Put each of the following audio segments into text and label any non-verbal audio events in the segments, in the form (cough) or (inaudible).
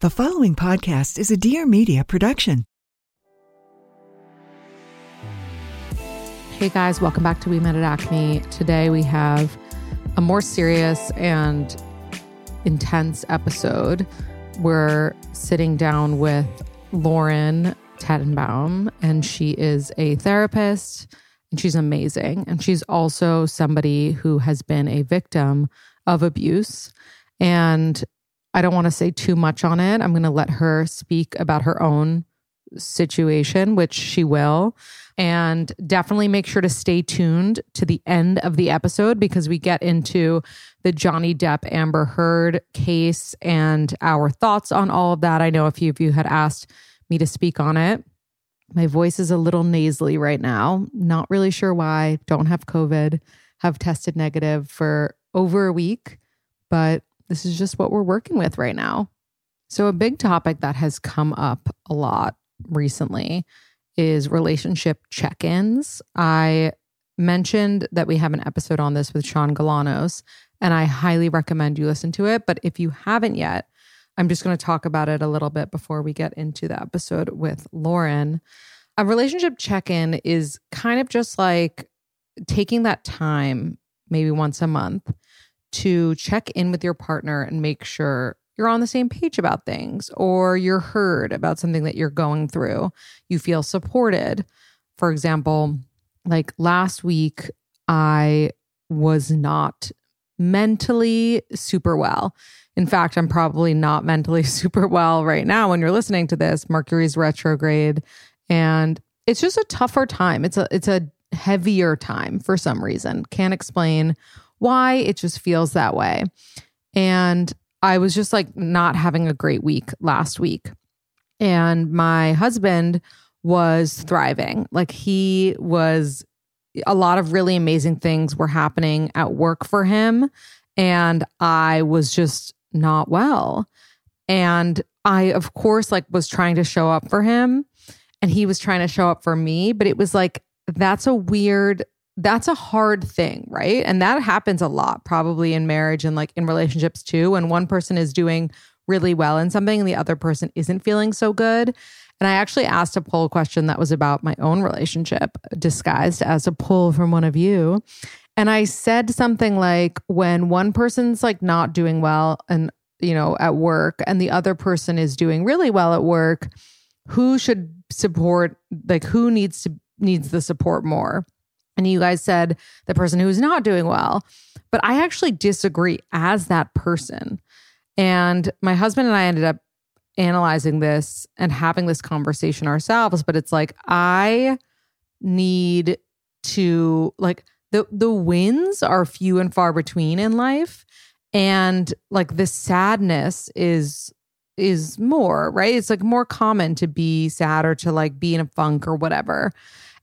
The following podcast is a Dear Media production. Hey guys, welcome back to We Met at Acme. Today we have a more serious and intense episode. We're sitting down with Lauren Tetenbaum, and she is a therapist and she's amazing. And she's also somebody who has been a victim of abuse. And I don't want to say too much on it. I'm going to let her speak about her own situation, which she will. And definitely make sure to stay tuned to the end of the episode because we get into the Johnny Depp Amber Heard case and our thoughts on all of that. I know a few of you had asked me to speak on it. My voice is a little nasally right now. Not really sure why. Don't have COVID. Have tested negative for over a week, but this is just what we're working with right now. So, a big topic that has come up a lot recently is relationship check ins. I mentioned that we have an episode on this with Sean Galanos, and I highly recommend you listen to it. But if you haven't yet, I'm just going to talk about it a little bit before we get into the episode with Lauren. A relationship check in is kind of just like taking that time, maybe once a month, to check in with your partner and make sure you're on the same page about things or you're heard about something that you're going through. You feel supported. For example, like last week, I was not mentally super well. In fact, I'm probably not mentally (laughs) super well right now when you're listening to this. Mercury's retrograde and it's just a tougher time. It's a it's a heavier time for some reason. Can't explain why, it just feels that way. And I was just like not having a great week last week. And my husband was thriving. Like he was, a lot of really amazing things were happening at work for him. And I was just not well. And I, of course, like was trying to show up for him and he was trying to show up for me. But it was like, that's a weird that's a hard thing, right? And that happens a lot probably in marriage and like in relationships too. When one person is doing really well in something and the other person isn't feeling so good. And I actually asked a poll question that was about my own relationship, disguised as a poll from one of you. And I said something like, when one person's like not doing well and, you know, at work and the other person is doing really well at work, who should support, like, who needs to, needs the support more? And you guys said the person who's not doing well. But I actually disagree as that person. And my husband and I ended up analyzing this and having this conversation ourselves. But it's like, I need to, like, the, the wins are few and far between in life. And like the sadness is is more, right? It's like more common to be sad or to like be in a funk or whatever.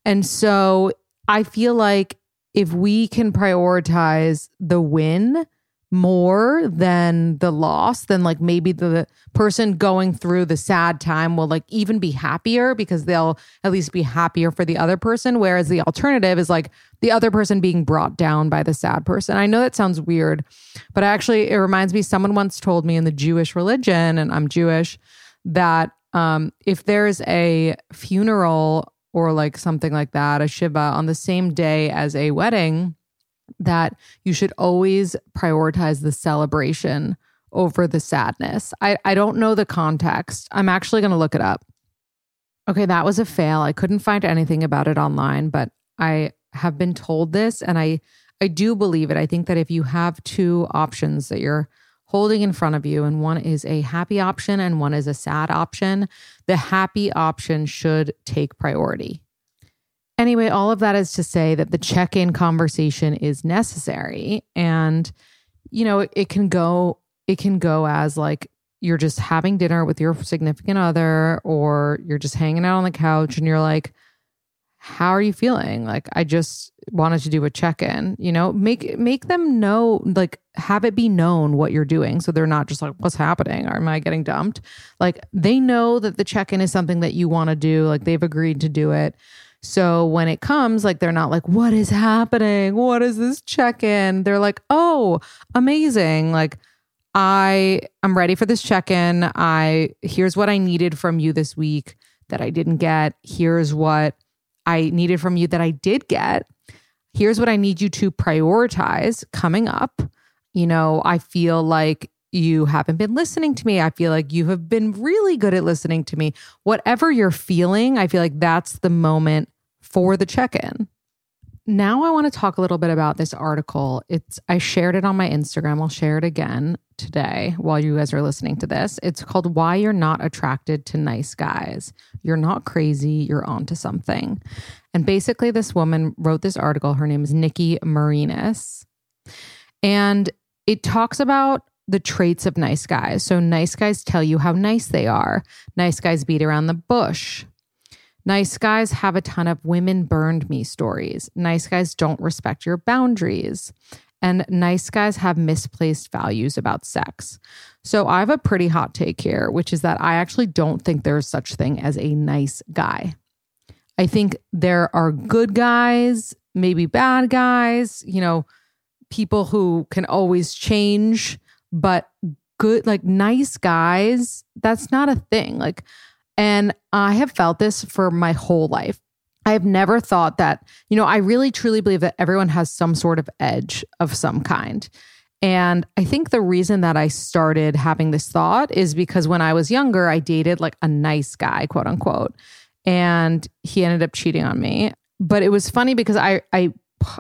And so I feel like if we can prioritize the win more than the loss, then like maybe the person going through the sad time will like even be happier because they'll at least be happier for the other person. Whereas the alternative is like the other person being brought down by the sad person. I know that sounds weird, but actually it reminds me someone once told me in the Jewish religion, and I'm Jewish, that um, if there's a funeral or like something like that, a Shiva on the same day as a wedding, that you should always prioritize the celebration over the sadness. I, I don't know the context. I'm actually going to look it up. Okay, that was a fail. I couldn't find anything about it online, but I have been told this and I I do believe it. I think that if you have two options that you're holding in front of you and one is a happy option and one is a sad option, the happy option should take priority. Anyway, all of that is to say that the check-in conversation is necessary and you know, it, it can go it can go as like you're just having dinner with your significant other or you're just hanging out on the couch and you're like how are you feeling? Like i just wanted to do a check-in you know? Make make them know like have it be known what you're doing so they're not just like what's happening? Or am i getting dumped? Like they know that the check-in is something that you want to do like they've agreed to do it. So when it comes like they're not like what is happening? What is this check-in? They're like oh amazing. Like I am ready for this check-in. I here's what I needed from you this week that I didn't get. Here's what I needed from you that I did get. Here's what I need you to prioritize coming up. You know, I feel like you haven't been listening to me. I feel like you have been really good at listening to me. Whatever you're feeling, I feel like that's the moment for the check in. Now I want to talk a little bit about this article. It's I shared it on my Instagram. I'll share it again today while you guys are listening to this. It's called Why You're Not Attracted to Nice Guys. You're not crazy, you're onto something. And basically, this woman wrote this article. Her name is Nikki Marinas. And it talks about the traits of nice guys. So, nice guys tell you how nice they are, nice guys beat around the bush. Nice guys have a ton of women burned me stories. Nice guys don't respect your boundaries and nice guys have misplaced values about sex. So I have a pretty hot take here, which is that I actually don't think there's such thing as a nice guy. I think there are good guys, maybe bad guys, you know, people who can always change, but good like nice guys, that's not a thing. Like and I have felt this for my whole life. I have never thought that, you know, I really truly believe that everyone has some sort of edge of some kind. And I think the reason that I started having this thought is because when I was younger, I dated like a nice guy, quote unquote, and he ended up cheating on me. But it was funny because I I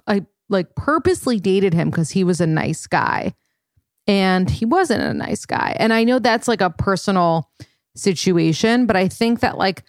I like purposely dated him because he was a nice guy. And he wasn't a nice guy. And I know that's like a personal situation, but I think that like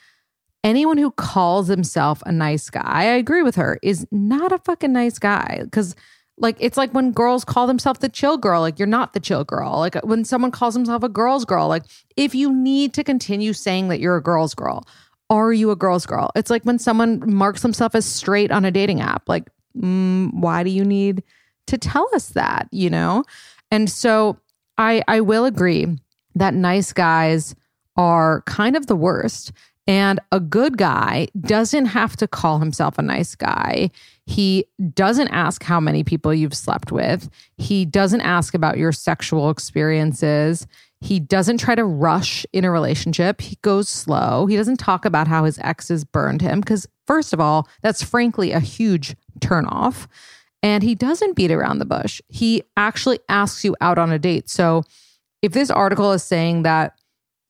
anyone who calls himself a nice guy, I agree with her, is not a fucking nice guy. Cause like it's like when girls call themselves the chill girl, like you're not the chill girl. Like when someone calls himself a girl's girl, like if you need to continue saying that you're a girl's girl, are you a girl's girl? It's like when someone marks themselves as straight on a dating app. Like, mm, why do you need to tell us that? You know? And so I I will agree that nice guys are kind of the worst. And a good guy doesn't have to call himself a nice guy. He doesn't ask how many people you've slept with. He doesn't ask about your sexual experiences. He doesn't try to rush in a relationship. He goes slow. He doesn't talk about how his exes burned him because, first of all, that's frankly a huge turnoff. And he doesn't beat around the bush. He actually asks you out on a date. So, if this article is saying that,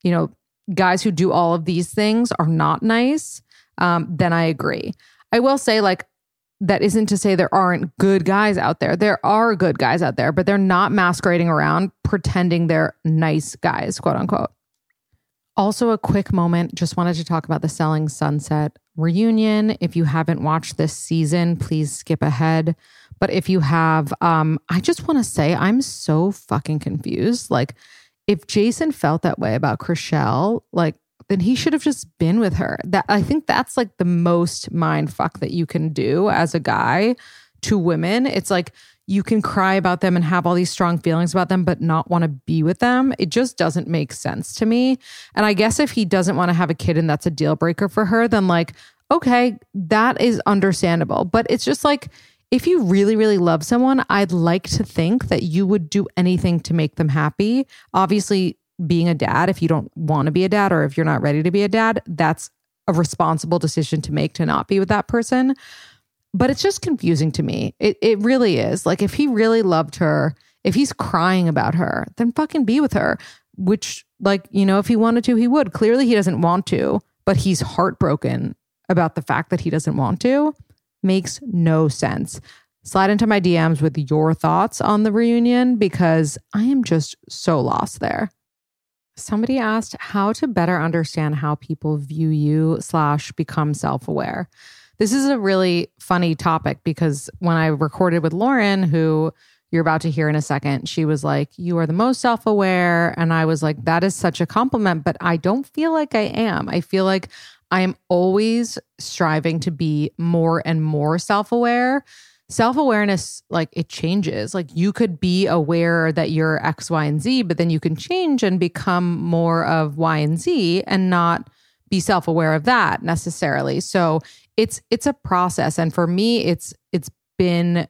you know, guys who do all of these things are not nice, um, then I agree. I will say, like, that isn't to say there aren't good guys out there. There are good guys out there, but they're not masquerading around pretending they're nice guys, quote unquote. Also, a quick moment just wanted to talk about the Selling Sunset reunion. If you haven't watched this season, please skip ahead. But if you have, um, I just want to say I'm so fucking confused. Like, if Jason felt that way about Chrishell, like then he should have just been with her. That I think that's like the most mind fuck that you can do as a guy to women. It's like you can cry about them and have all these strong feelings about them, but not want to be with them. It just doesn't make sense to me. And I guess if he doesn't want to have a kid and that's a deal breaker for her, then like, okay, that is understandable. But it's just like if you really, really love someone, I'd like to think that you would do anything to make them happy. Obviously, being a dad, if you don't want to be a dad or if you're not ready to be a dad, that's a responsible decision to make to not be with that person. But it's just confusing to me. It, it really is. Like, if he really loved her, If he's crying about her, then fucking be with her. Which, like, you know, if he wanted to, he would. Clearly, he doesn't want to, but he's heartbroken about the fact that he doesn't want to. Makes no sense. Slide into my DMs with your thoughts on the reunion because I am just so lost there. Somebody asked how to better understand how people view you slash become self-aware. This is a really funny topic because when I recorded with Lauren, who you're about to hear in a second, she was like, You are the most self aware. And I was like, That is such a compliment, but I don't feel like I am. I feel like I am always striving to be more and more self aware. Self awareness, like it changes. Like you could be aware that you're X, Y, and Z, but then you can change and become more of Y and Z and not be self aware of that necessarily. So it's it's a process, and for me, it's it's been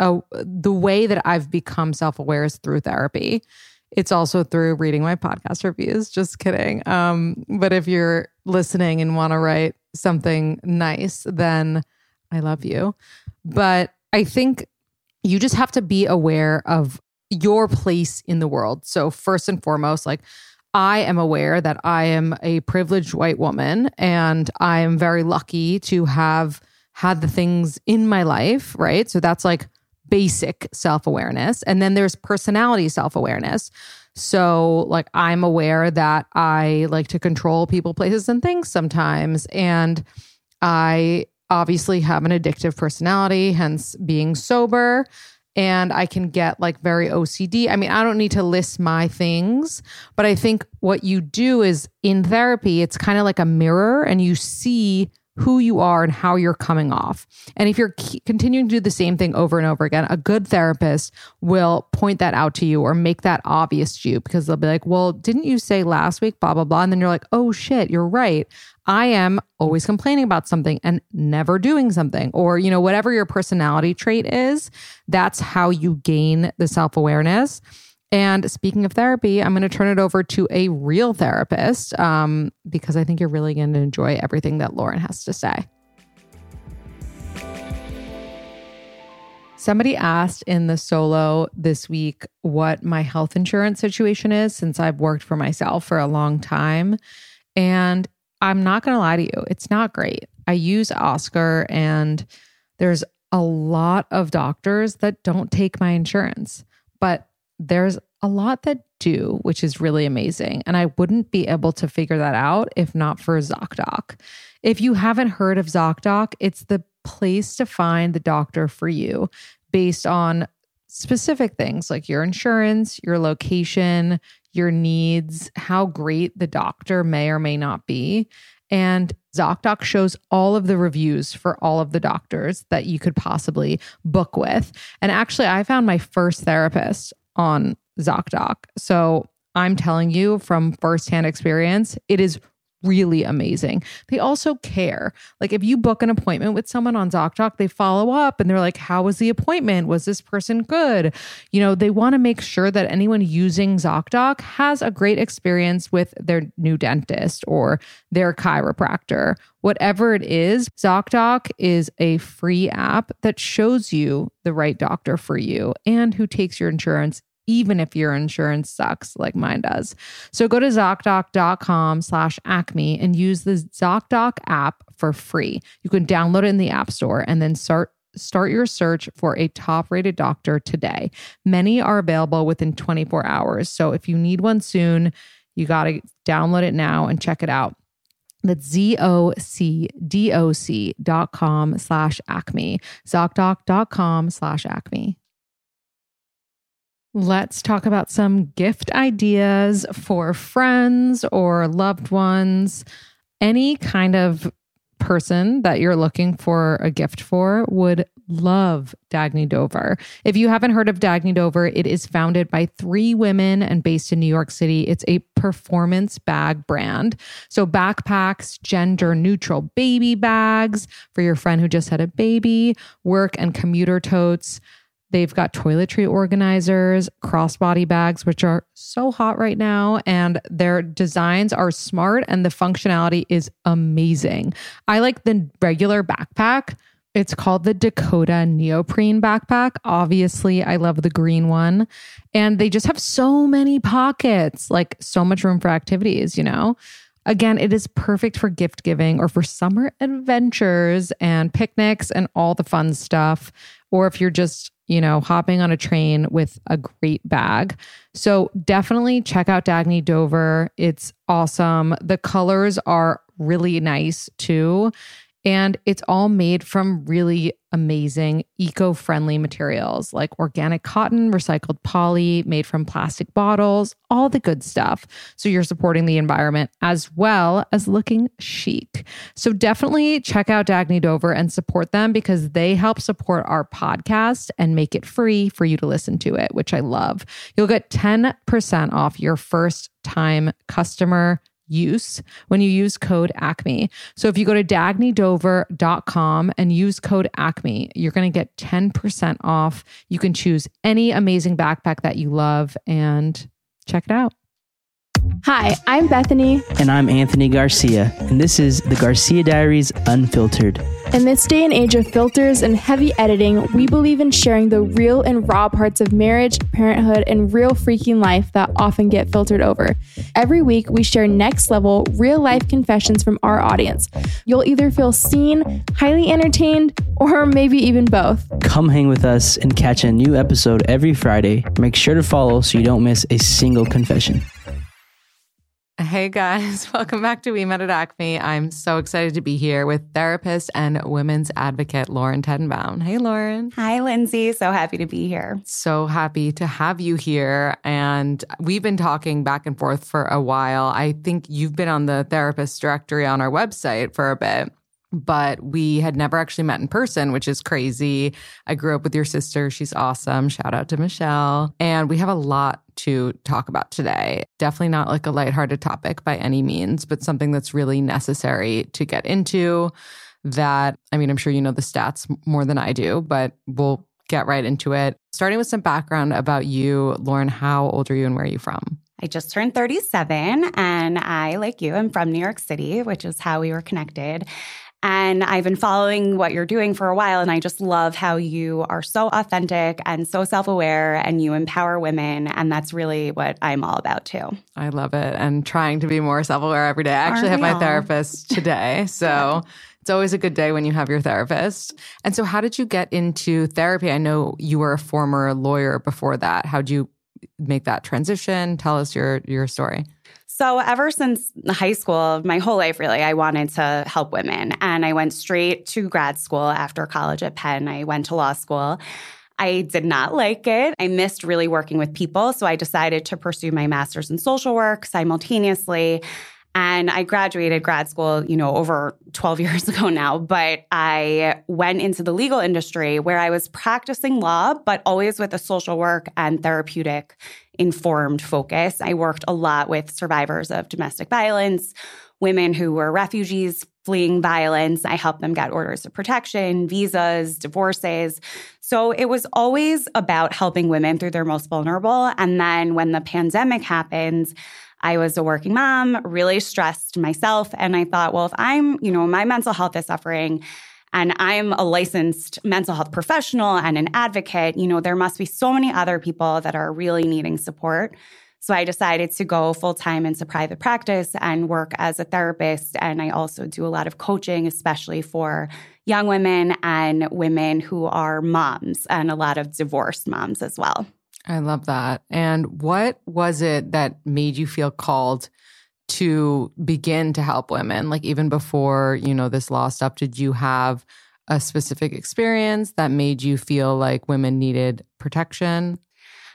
a the way that I've become self aware is through therapy. It's also through reading my podcast reviews. Just kidding. Um, but if you're listening and want to write something nice, then I love you. But I think you just have to be aware of your place in the world. So, first and foremost, like I am aware that I am a privileged white woman and I am very lucky to have had the things in my life, right? So, that's like basic self awareness. And then there's personality self awareness. So, like, I'm aware that I like to control people, places, and things sometimes. And I obviously have an addictive personality, hence being sober. And I can get like very OCD. I mean, I don't need to list my things, but I think what you do is in therapy, it's kind of like a mirror and you see who you are and how you're coming off. And if you're continuing to do the same thing over and over again, a good therapist will point that out to you or make that obvious to you because they'll be like, well, didn't you say last week, blah, blah, blah? And then you're like, oh shit, you're right. I am always complaining about something and never doing something. Or, you know, whatever your personality trait is, that's how you gain the self awareness. And speaking of therapy, I'm going to turn it over to a real therapist um, because I think you're really going to enjoy everything that Lauren has to say. Somebody asked in the solo this week what my health insurance situation is since I've worked for myself for a long time. And I'm not going to lie to you, it's not great. I use Oscar, and there's a lot of doctors that don't take my insurance. But there's a lot that do, which is really amazing. And I wouldn't be able to figure that out if not for ZocDoc. If you haven't heard of ZocDoc, it's the place to find the doctor for you based on specific things like your insurance, your location, your needs, how great the doctor may or may not be. And ZocDoc shows all of the reviews for all of the doctors that you could possibly book with. And actually, I found my first therapist on ZocDoc. So I'm telling you from firsthand experience, it is really amazing. They also care. Like if you book an appointment with someone on ZocDoc, they follow up and they're like, "How was the appointment? Was this person good?" You know, they want to make sure that anyone using ZocDoc has a great experience with their new dentist or their chiropractor. Whatever it is, ZocDoc is a free app that shows you the right doctor for you and who takes your insurance even if your insurance sucks like mine does. So go to ZocDoc.com slash acme and use the ZocDoc app for free. You can download it in the App Store and then start start your search for a top rated doctor today. Many are available within 24 hours. So if you need one soon, you got to download it now and check it out. That's Z-O-C-D-O-C dot com slash acme. ZocDoc.com slash acme. Let's talk about some gift ideas for friends or loved ones. Any kind of person that you're looking for a gift for would love Dagne Dover. If you haven't heard of Dagne Dover, it is founded by three women and based in New York City. It's a performance bag brand. So backpacks, gender neutral baby bags for your friend who just had a baby, work and commuter totes They've got toiletry organizers, crossbody bags, which are so hot right now. And their designs are smart and the functionality is amazing. I like the regular backpack It's called the Dakota neoprene backpack. Obviously, I love the green one. And they just have so many pockets, like so much room for activities, you know? Again, it is perfect for gift giving or for summer adventures and picnics and all the fun stuff. Or if you're just, you know, hopping on a train with a great bag. So definitely check out Dagne Dover. It's awesome. The colors are really nice too. And it's all made from really amazing eco friendly materials like organic cotton, recycled poly, made from plastic bottles, all the good stuff. So you're supporting the environment as well as looking chic. So definitely check out Dagne Dover and support them because they help support our podcast and make it free for you to listen to it, which I love. You'll get 10% off your first time customer use when you use code ACME. So if you go to dagnedover.com and use code ACME, you're going to get 10% off. You can choose any amazing backpack that you love and check it out. Hi, I'm Bethany. And I'm Anthony Garcia, and this is the Garcia Diaries Unfiltered. In this day and age of filters and heavy editing, we believe in sharing the real and raw parts of marriage, parenthood, and real freaking life that often get filtered over. Every week, we share next level, real life confessions from our audience. You'll either feel seen, highly entertained, or maybe even both. Come hang with us and catch a new episode every Friday. Make sure to follow so you don't miss a single confession. Hey guys, (laughs) welcome back to We Met at Acme. I'm so excited to be here with therapist and women's advocate Lauren Tetenbaum. Hey Lauren. Hi Lindsay, so happy to be here. So happy to have you here. And we've been talking back and forth for a while. I think you've been on the therapist directory on our website for a bit but we had never actually met in person, which is crazy. I grew up with your sister. She's awesome. Shout out to Michelle. And we have a lot to talk about today. Definitely not like a lighthearted topic by any means, but something that's really necessary to get into. That, I mean, I'm sure you know the stats more than I do, but we'll get right into it. Starting with some background about you, Lauren, how old are you and where are you from? I just turned 37 and I, like you, am from New York City, which is how we were connected. And I've been following what you're doing for a while. And I just love how you are so authentic and so self aware and you empower women. And that's really what I'm all about too. I love it. And trying to be more self aware every day. I actually have my all? therapist (laughs) today. So. It's always a good day when you have your therapist. And so, how did you get into therapy? I know you were a former lawyer before that. How'd you make that transition? Tell us your your story. So, ever since high school, my whole life really, I wanted to help women. And I went straight to grad school after college at Penn. I went to law school. I did not like it. I missed really working with people. So, I decided to pursue my master's in social work simultaneously. And I graduated grad school, you know, over 12 (laughs) years ago now, but I went into the legal industry where I was practicing law, but always with a social work and therapeutic informed focus. I worked a lot with survivors of domestic violence, women who were refugees fleeing violence. I helped them get orders of protection, visas, divorces. So it was always about helping women through their most vulnerable. And then when the pandemic happened, I was a working mom, really stressed myself. And I thought, well, if I'm, you know, my mental health is suffering, and I'm a licensed mental health professional and an advocate, you know, there must be so many other people that are really needing support. So I decided to go full time into private practice and work as a therapist. And I also do a lot of coaching, especially for young women and women who are moms and a lot of divorced moms as well. I love that. And what was it that made you feel called to begin to help women? Like even before, you know, this law stuff, did you have a specific experience that made you feel like women needed protection?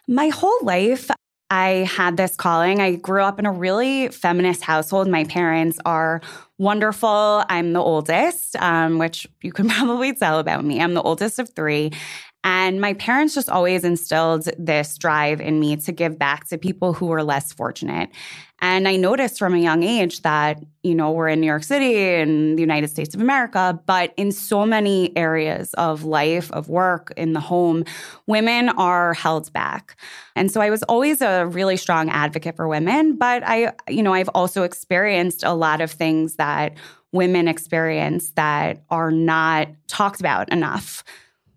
My whole life, I had this calling. I grew up in a really feminist household. My parents are wonderful. I'm the oldest, um, which you can (laughs) probably tell about me. I'm the oldest of three. And my parents just always instilled this drive in me to give back to people who were less fortunate. And I noticed from a young age that, you know, we're in New York City and the United States of America, but in so many areas of life, of work, in the home, women are held back. And so I was always a really strong advocate for women, but I, you know, I've also experienced a lot of things that women experience that are not talked about enough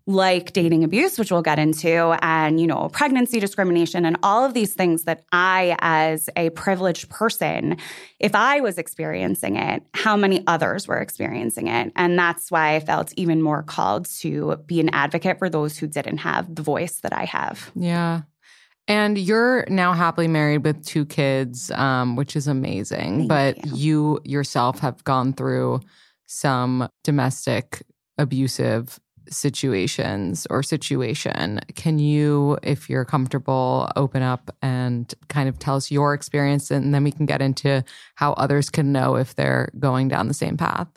like dating abuse, which we'll get into, and, you know, pregnancy discrimination and all of these things that I, as a privileged person, if I was experiencing it, how many others were experiencing it. And that's why I felt even more called to be an advocate for those who didn't have the voice that I have. Yeah. And you're now happily married with two kids, um, which is amazing. Thank but you. you yourself have gone through some domestic abusive situations or situation. Can you, if you're comfortable, open up and kind of tell us your experience? And then we can get into how others can know if they're going down the same path.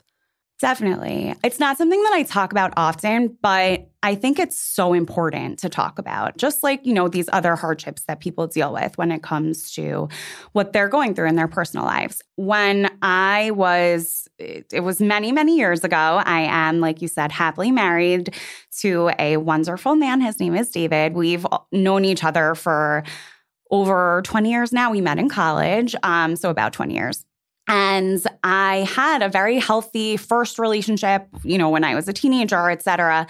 Definitely. It's not something that I talk about often, but I think it's so important to talk about, just like, you know, these other hardships that people deal with when it comes to what they're going through in their personal lives. When I was, it was many, many years ago, I am, like you said, happily married to a wonderful man. His name is David. We've known each other for over 20 years now. We met in college, um, so about 20 years. And I had a very healthy first relationship, you know, when I was a teenager, et cetera.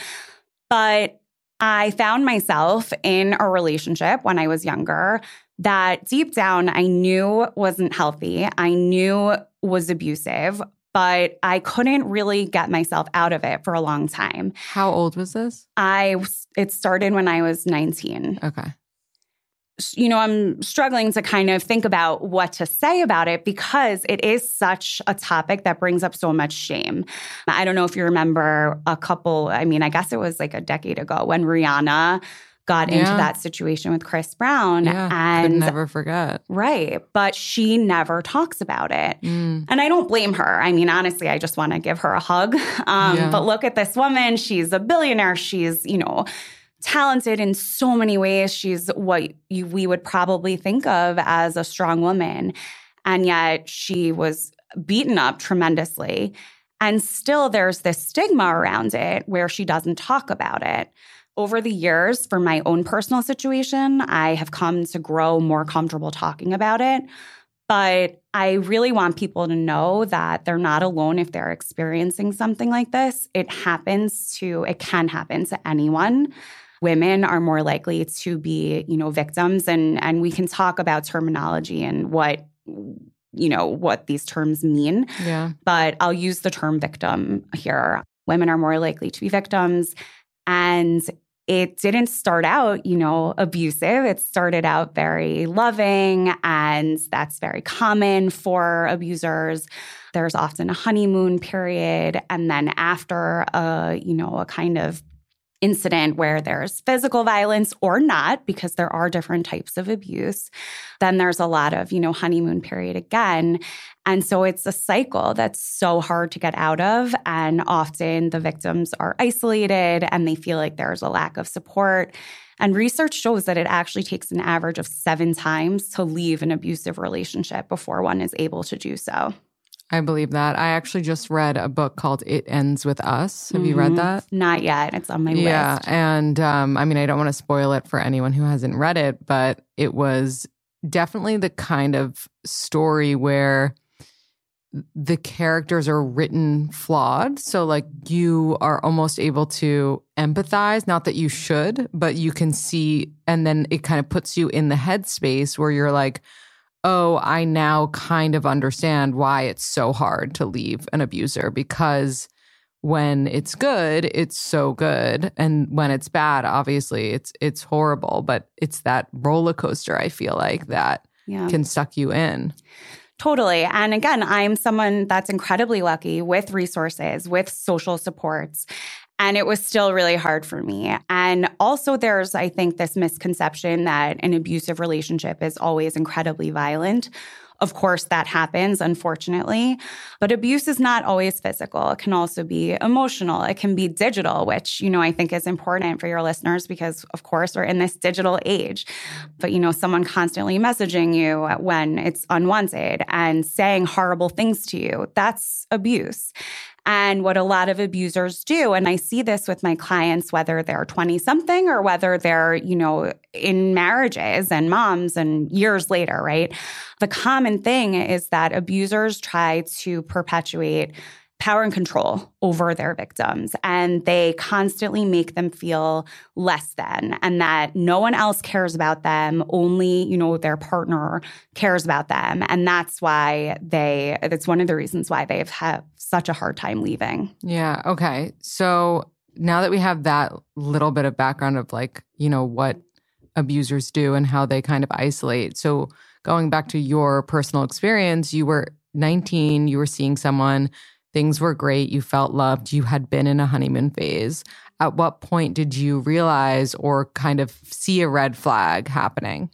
But I found myself in a relationship when I was younger that deep down I knew wasn't healthy. I knew was abusive, but I couldn't really get myself out of it for a long time. How old was this? I it started when I was 19 Okay. You know, I'm struggling to kind of think about what to say about it because it is such a topic that brings up so much shame. I don't know if you remember a couple, I mean, I guess it was like a decade ago when Rihanna got into that situation with Chris Brown. Yeah. and never forget. right, but she never talks about it. Mm. And I don't blame her. I mean, honestly, I just want to give her a hug. Um, Yeah. But look at this woman. She's a billionaire. She's, you know, talented in so many ways. She's what you, we would probably think of as a strong woman. And yet she was beaten up tremendously. And still, there's this stigma around it where she doesn't talk about it. Over the years, for my own personal situation, I have come to grow more comfortable talking about it. But I really want people to know that they're not alone if they're experiencing something like this. It happens to, it can happen to anyone. Women are more likely to be, you know, victims and and we can talk about terminology and what you know what these terms mean Yeah. but I'll use the term victim here. Women are more likely to be victims. And it didn't start out, you know, abusive. It started out very loving, and that's very common for abusers. There's often a honeymoon period. And then after a, you know, a kind of incident where there's physical violence or not, because there are different types of abuse, then there's a lot of, you know, honeymoon period again. And so it's a cycle that's so hard to get out of. And often the victims are isolated and they feel like there's a lack of support. And research shows that it actually takes an average of seven times to leave an abusive relationship before one is able to do so. I believe that. I actually just read a book called It Ends With Us. Have you read Mhm. that? Not yet. It's on my yeah. list. Yeah. And um, I mean, I don't want to spoil it for anyone who hasn't read it, but it was definitely the kind of story where the characters are written flawed. So, like, you are almost able to empathize, not that you should, but you can see, and then it kind of puts you in the headspace where you're like, oh, I now kind of understand why it's so hard to leave an abuser because when it's good, it's so good. And when it's bad, obviously it's it's horrible. But it's that roller coaster, I feel like, that Yeah. can suck you in. Totally. And again, I'm someone that's incredibly lucky with resources, with social supports. And it was still really hard for me. And also, there's, I think, this misconception that an abusive relationship is always incredibly violent. Of course, that happens, unfortunately. But abuse is not always physical. It can also be emotional. It can be digital, which, you know, I think is important for your listeners because, of course, we're in this digital age. But, you know, someone constantly messaging you when it's unwanted and saying horrible things to you, that's abuse. And what a lot of abusers do, and I see this with my clients, whether they're 20 something or whether they're, you know, in marriages and moms and years later, right? The common thing is that abusers try to perpetuate power and control over their victims and they constantly make them feel less than and that no one else cares about them only you know their partner cares about them and that's why they that's one of the reasons why they've had such a hard time leaving Yeah. Okay. So now that we have that little bit of background of like, you know, what abusers do and how they kind of isolate. So going back to your personal experience, you were 19, you were seeing someone, things were great, you felt loved, you had been in a honeymoon phase. At what point did you realize or kind of see a red flag happening?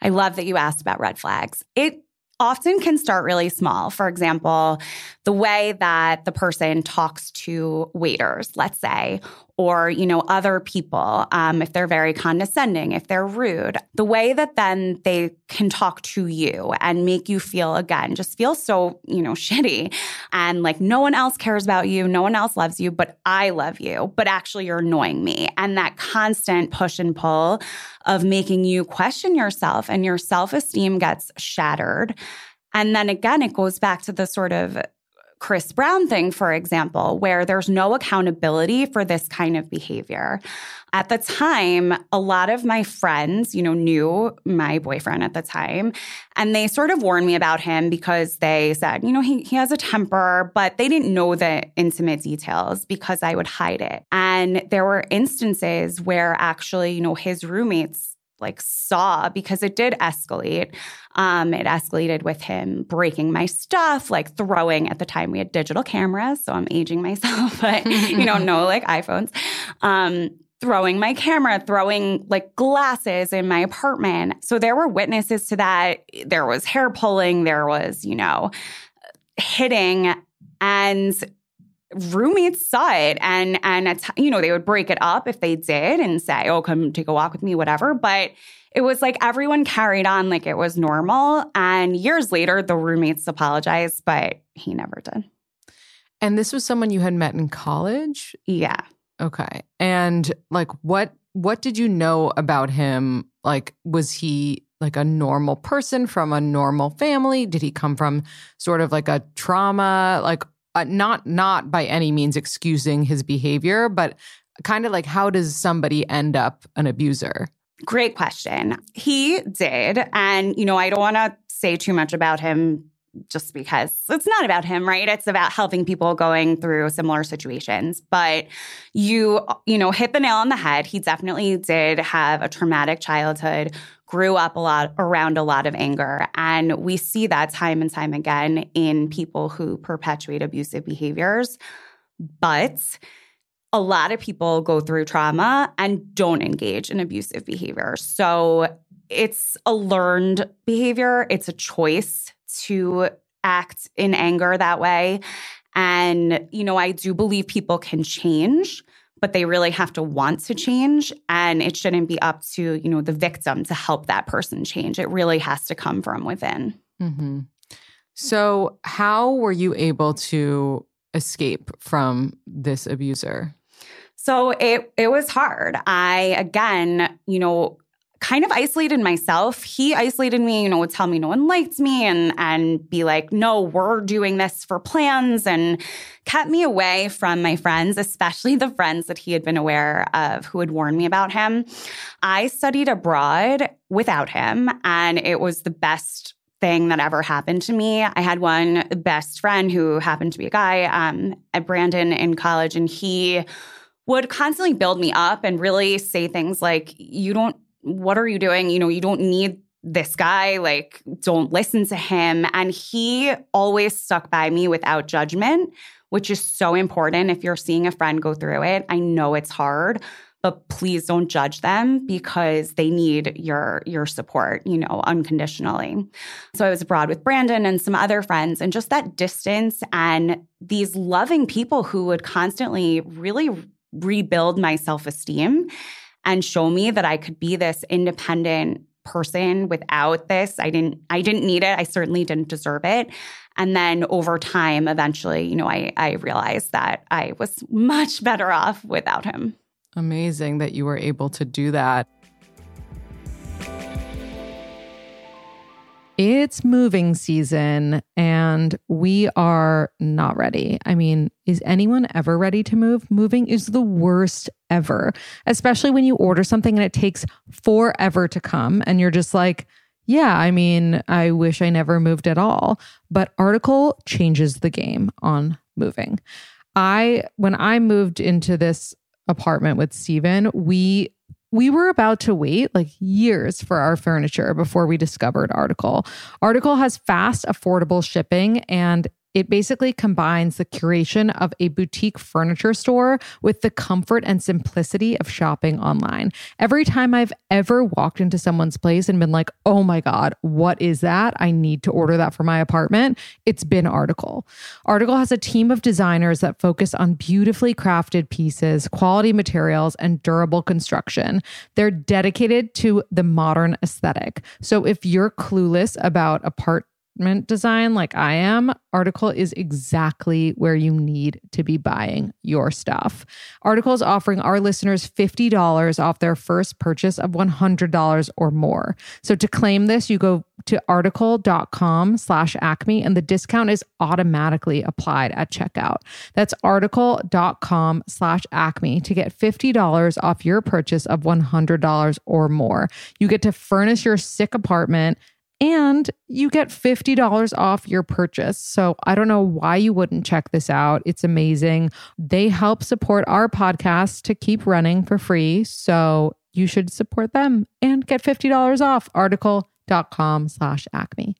I love that you asked about red flags. It often can start really small. For example, the way that the person talks to waiters, let's say, or you know other people um, if they're very condescending if they're rude the way that then they can talk to you and make you feel again just feel so you know (laughs) shitty and like no one else cares about you no one else loves you but i love you but actually you're annoying me. And that constant push and pull of making you question yourself and your self-esteem gets shattered. And then again it goes back to the sort of Chris Brown thing, for example, where there's no accountability for this kind of behavior. At the time, a lot of my friends, you know, knew my boyfriend at the time, and they sort of warned me about him because they said, you know, he, he has a temper, but they didn't know the intimate details because I would hide it. And there were instances where actually, you know, his roommates like saw because it did escalate. Um, it escalated with him breaking my stuff, like throwing. At the time, we had digital cameras, so I'm aging myself, (laughs) but you know, no like iPhones. Um, throwing my camera, throwing like glasses in my apartment. So there were witnesses to that. There was hair pulling. There was, you know, hitting, and roommates saw it. And and you know they would break it up if they did and say oh come take a walk with me whatever. But it was like everyone carried on like it was normal. And years later the roommates apologized but he never did. And this was someone you had met in college? Yeah. Okay. And like what what did you know about him? Like was he like a normal person from a normal family? Did he come from sort of like a trauma? Like uh, not not by any means excusing his behavior, but kind of like how does somebody end up an abuser? Great question. He did, and you know, I don't want to say too much about him just because it's not about him, right? It's about helping people going through similar situations. But you, you know, hit the nail on the head. He definitely did have a traumatic childhood, grew up a lot around a lot of anger. And we see that time and time again in people who perpetuate abusive behaviors. But a lot of people go through trauma and don't engage in abusive behavior. So it's a learned behavior, it's a choice to act in anger that way. And, you know, I do believe people can change but they really have to want to change. And it shouldn't be up to you know the victim to help that person change. It really has to come from within. Mm-hmm. so how were you able to escape from this abuser? So it it was hard. I again you know kind of isolated myself. He isolated me, you know, would tell me no one liked me and and be like, "No, we're doing this for plans," and kept me away from my friends, especially the friends that he had been aware of who had warned me about him. I studied abroad without him, and it was the best thing that ever happened to me. I had one best friend who happened to be a guy um, at Brandon in college, and he would constantly build me up and really say things like, You don't what are you doing? You know, you don't need this guy, like, don't listen to him. And he always stuck by me without judgment, which is so important if you're seeing a friend go through it. I know it's hard, but please don't judge them because they need your your support, you know, unconditionally. So I was abroad with Brandon and some other friends and just that distance and these loving people who would constantly really rebuild my self-esteem and show me that I could be this independent person without this. I didn't I didn't need it. I certainly didn't deserve it. And then over time, eventually, you know, I, I realized that I was much better off without him. Amazing that you were able to do that. It's moving season and we are not ready. I mean, is anyone ever ready to move? Moving is the worst ever, especially when you order something and it takes forever to come and you're just like, yeah, I mean, I wish I never moved at all. But Article changes the game on moving. I, when I moved into this apartment with Steven, we we were about to wait like years for our furniture before we discovered Article. Article has fast, affordable shipping and it basically combines the curation of a boutique furniture store with the comfort and simplicity of shopping online. Every time I've ever walked into someone's place and been like, oh my God, what is that? I need to order that for my apartment. It's been Article. Article has a team of designers that focus on beautifully crafted pieces, quality materials, and durable construction. They're dedicated to the modern aesthetic. So if you're clueless about apart design like I am, Article is exactly where you need to be buying your stuff. Article is offering our listeners $50 off their first purchase of $100 or more. So to claim this, you go to article.com slash acme and the discount is automatically applied at checkout. That's article.com slash acme to get $50 off your purchase of $100 or more. You get to furnish your sick apartment and you get $50 off your purchase. So I don't know why you wouldn't check this out. It's amazing. They help support our podcast to keep running for free. So you should support them and get $50 off article.com slash acme.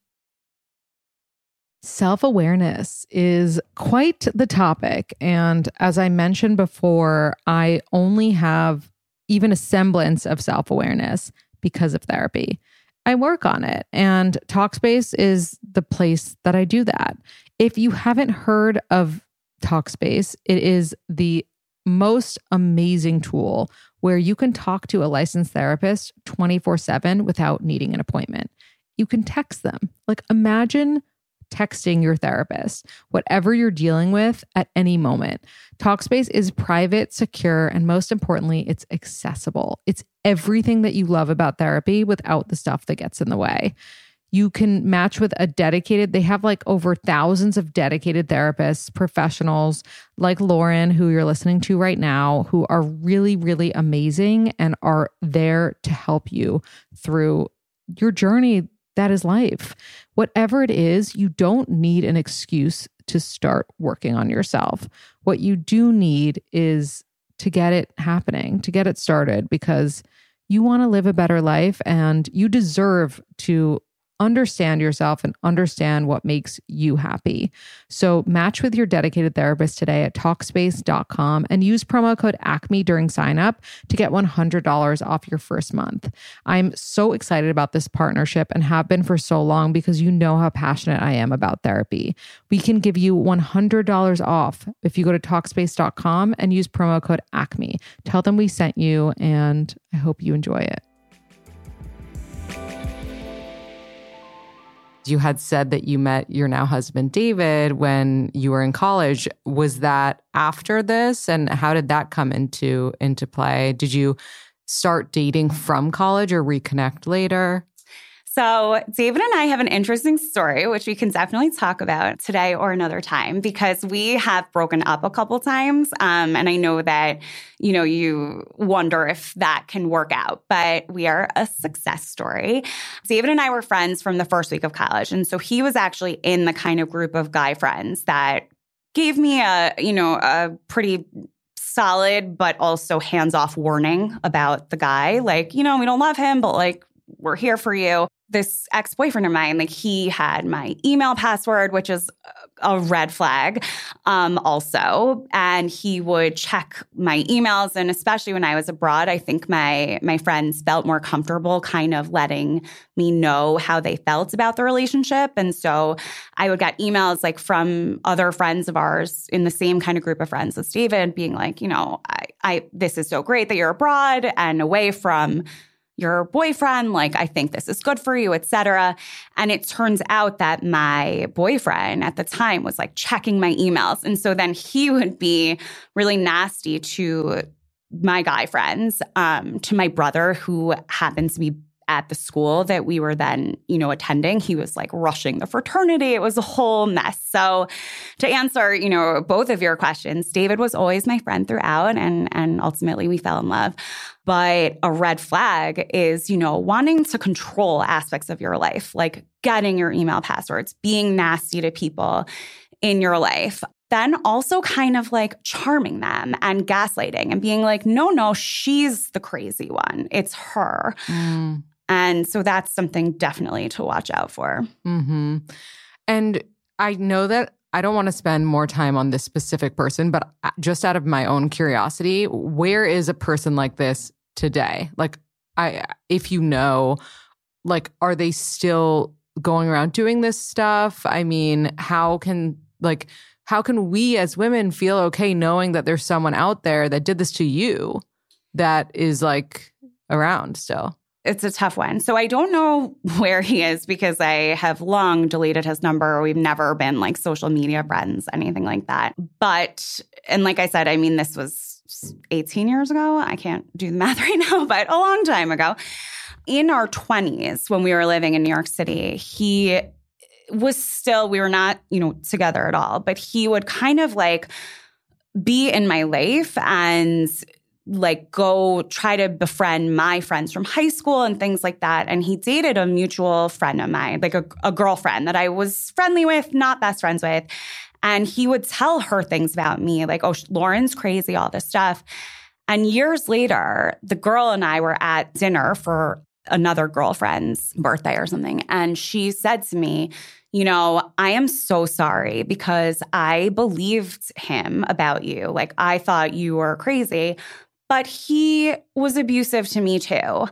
Self awareness is quite the topic. And as I mentioned before, I only have even a semblance of self awareness because of therapy. I work on it. And Talkspace is the place that I do that. If you haven't heard of Talkspace, it is the most amazing tool where you can talk to a licensed therapist 24 7 without needing an appointment. You can text them. Like, imagine texting your therapist, whatever you're dealing with at any moment. Talkspace is private, secure, and most importantly, it's accessible. It's everything that you love about therapy without the stuff that gets in the way. You can match with a dedicated, they have like over thousands of dedicated therapists, professionals like Lauren, who you're listening to right now, who are really, really amazing and are there to help you through your journey that is life. Whatever it is, you don't need an excuse to start working on yourself. What you do need is to get it happening, to get it started, because you want to live a better life and you deserve to understand yourself and understand what makes you happy. So match with your dedicated therapist today at Talkspace.com and use promo code ACME during sign up to get $100 off your first month. I'm so excited about this partnership and have been for so long because you know how passionate I am about therapy. We can give you $100 off if you go to Talkspace.com and use promo code ACME. Tell them we sent you and I hope you enjoy it. You had said that you met your now husband, David, when you were in college. Was that after this? And how did that come into, into play? Did you start dating from college or reconnect later? So, David and I have an interesting story, which we can definitely talk about today or another time, because we have broken up a couple times. Um, and I know that, you know, you wonder if that can work out, but we are a success story. David and I were friends from the first week of college. And so he was actually in the kind of group of guy friends that gave me a, you know, a pretty solid but also hands off warning about the guy. Like, you know, we don't love him, but like, we're here for you this ex boyfriend of mine, like he had my email password, which is a red flag, um, also, and he would check my emails. And especially when I was abroad, I think my my friends felt more comfortable, kind of letting me know how they felt about the relationship. And so I would get emails like from other friends of ours in the same kind of group of friends as David, being like, you know, I, I this is so great that you're abroad and away from your boyfriend like i think this is good for you etc and it turns out that my boyfriend at the time was like checking my emails. And so then he would be really nasty to my guy friends um, to my brother who happens to be at the school that we were then, you know, attending. He was like rushing the fraternity. It was a whole mess. So to answer, you know, both of your questions, David was always my friend throughout and and ultimately we fell in love. But a red flag is, you know, wanting to control aspects of your life, like getting your email passwords, being nasty to people in your life then also kind of like charming them and gaslighting and being like, no, no, she's the crazy one. It's her. Mm. And so that's something definitely to watch out for. Mm-hmm. And I know that I don't want to spend more time on this specific person, but uh, just out of my own curiosity, where is a person like this today? Like, I, if you know, like, are they still going around doing this stuff? I mean, how can, like, how can we as women feel okay knowing that there's someone out there that did this to you that is like around still? It's a tough one. So I don't know (laughs) where he is because I have long deleted his number. We've never been like social media friends, anything like that. But, and like I said, I mean, this was 18 years ago. I can't do the (laughs) math right now, but a long time ago. In our 20s, when we were living in New York City, he was still, we were not, you know, together at all, but he would kind of like, be in my life and like go try to befriend my friends from high school and things like that. And he dated a mutual friend of mine, like a, a girlfriend that I was friendly with, not best friends with. And he would tell her things about me, like, oh, Lauren's crazy, all this stuff. And years later, the girl and I were at dinner for another girlfriend's birthday or something. And she said to me, you know, I am so sorry because I believed him about you. Like, I thought you were crazy, but he was abusive to me too.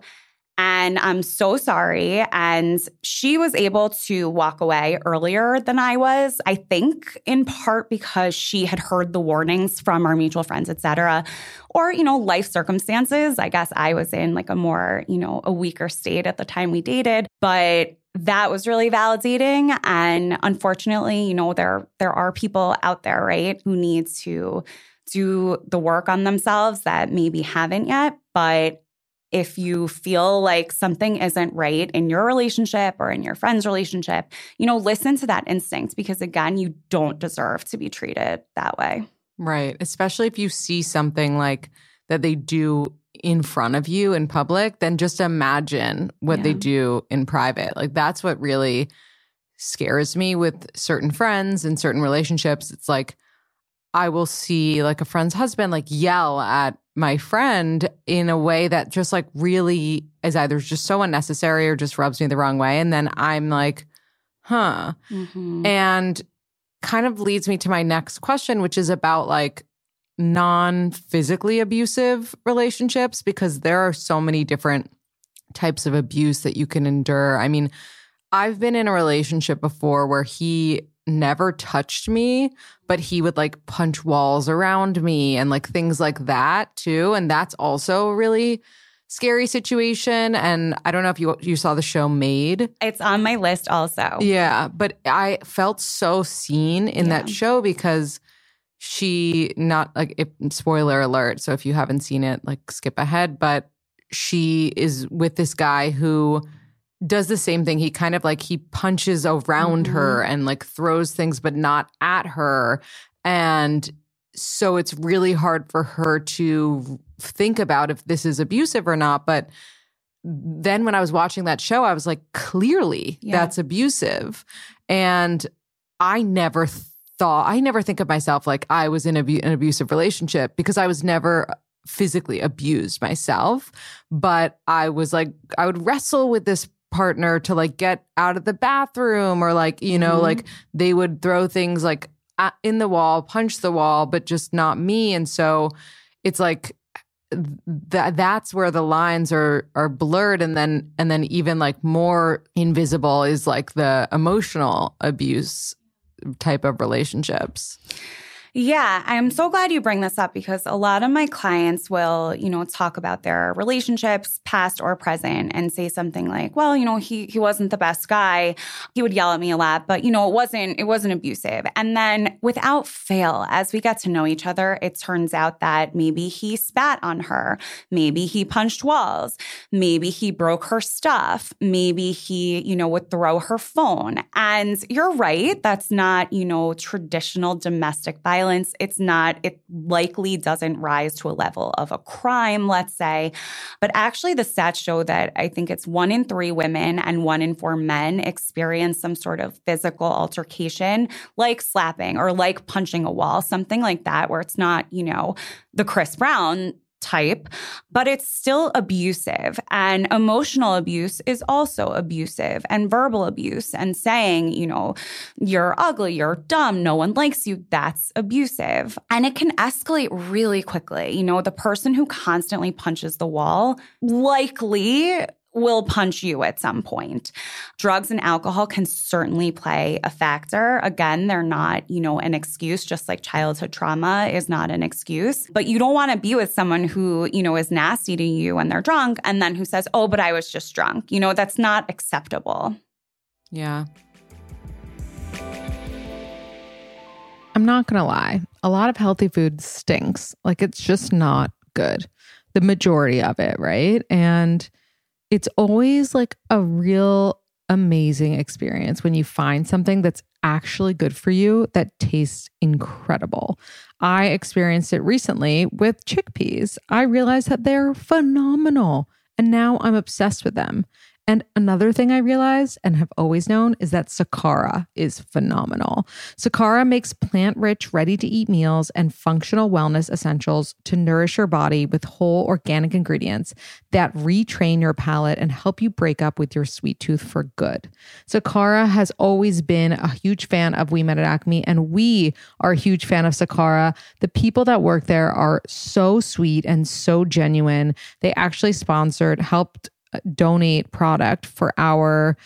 And I'm so sorry. And she was able to walk away earlier than I was, I think, in part because she had heard the warnings from our mutual friends, et cetera, or, you know, life circumstances. I guess I was in like a more, you know, a weaker state at the time we dated. But that was really validating. And unfortunately, you know, there there are people out there, right, who need to do the work on themselves that maybe haven't yet. But if you feel like something isn't right in your relationship or in your friend's relationship, you know, listen to that instinct because again, you don't deserve to be treated that way. Right. Especially if you see something like that they do in front of you in public, then just imagine what yeah. they do in private. Like that's what really scares me with certain friends and certain relationships. It's like, I will see like a friend's husband like yell at my friend in a way that just like really is either just so unnecessary or just rubs me the wrong way. And then I'm like, huh. Mm-hmm. And kind of leads me to my next question, which is about like non physically abusive relationships, because there are so many different types of abuse that you can endure. I mean, I've been in a relationship before where he never touched me, but he would like punch walls around me and like things like that too. And that's also a really scary situation. And I don't know if you you saw the show Maid. It's on my list also. Yeah, but I felt so seen in yeah. that show because she not like if, spoiler alert. So if you haven't seen it, like skip ahead. But she is with this guy who does the same thing. He kind of like he punches around mm-hmm. her and like throws things, but not at her. And so it's really hard for her to think about if this is abusive or not. But then when I was watching that show, I was like, clearly yeah. that's abusive. And I never thought, I never think of myself like I was in an abusive relationship because I was never physically abused myself. But I was like, I would wrestle with this partner to like get out of the bathroom or like, you know, Mhm. like they would throw things like in the wall, punch the wall, but just not me. And so it's like that that's where the lines are are blurred and then and then even like more invisible is like the emotional abuse type of relationships. Yeah, I'm so glad you bring this up because a lot of my clients will, you know, talk about their relationships, past or present, and say something like, "Well, you know, he he wasn't the best guy. He would yell at me a lot, but you know, it wasn't it wasn't abusive." And then without fail, as we get to know each other, it turns out that maybe he spat on her, maybe he punched walls, maybe he broke her stuff, maybe he, you know, would throw her phone. And you're right, that's not, you know, traditional domestic violence. It's not, it likely doesn't rise to a level of a crime, let's say. But actually, the stats show that I think it's one in three women and one in four men experience some sort of physical altercation, like slapping or like punching a wall, something like that, where it's not, you know, the Chris Brown type, but it's still abusive. And emotional abuse is also abusive, and verbal abuse and saying, you know, you're ugly, you're dumb, no one likes you, that's abusive. And it can escalate really quickly. You know, the person who constantly punches the wall likely will punch you at some point. Drugs and alcohol can certainly play a factor. Again, they're not, you know, an excuse, just like childhood trauma is not an excuse. But you don't want to be with someone who, you know, is nasty to you when they're drunk and then who says, oh, but I was just drunk. You know, that's not acceptable. Yeah. I'm not going to lie. A lot of healthy food stinks. Like it's just not good. The majority of it, right? And it's always like a real amazing experience when you find something that's actually good for you that tastes incredible. I experienced it recently with chickpeas. I realized that they're phenomenal and now I'm obsessed with them. And another thing I realized and have always known is that Sakara is phenomenal. Sakara makes plant rich, ready to eat meals and functional wellness essentials to nourish your body with whole organic ingredients that retrain your palate and help you break up with your sweet tooth for good. Sakara has always been a huge fan of We Met at Acme, and we are a huge fan of Sakara. The people that work there are so sweet and so genuine. They actually sponsored, helped Uh, donate product for our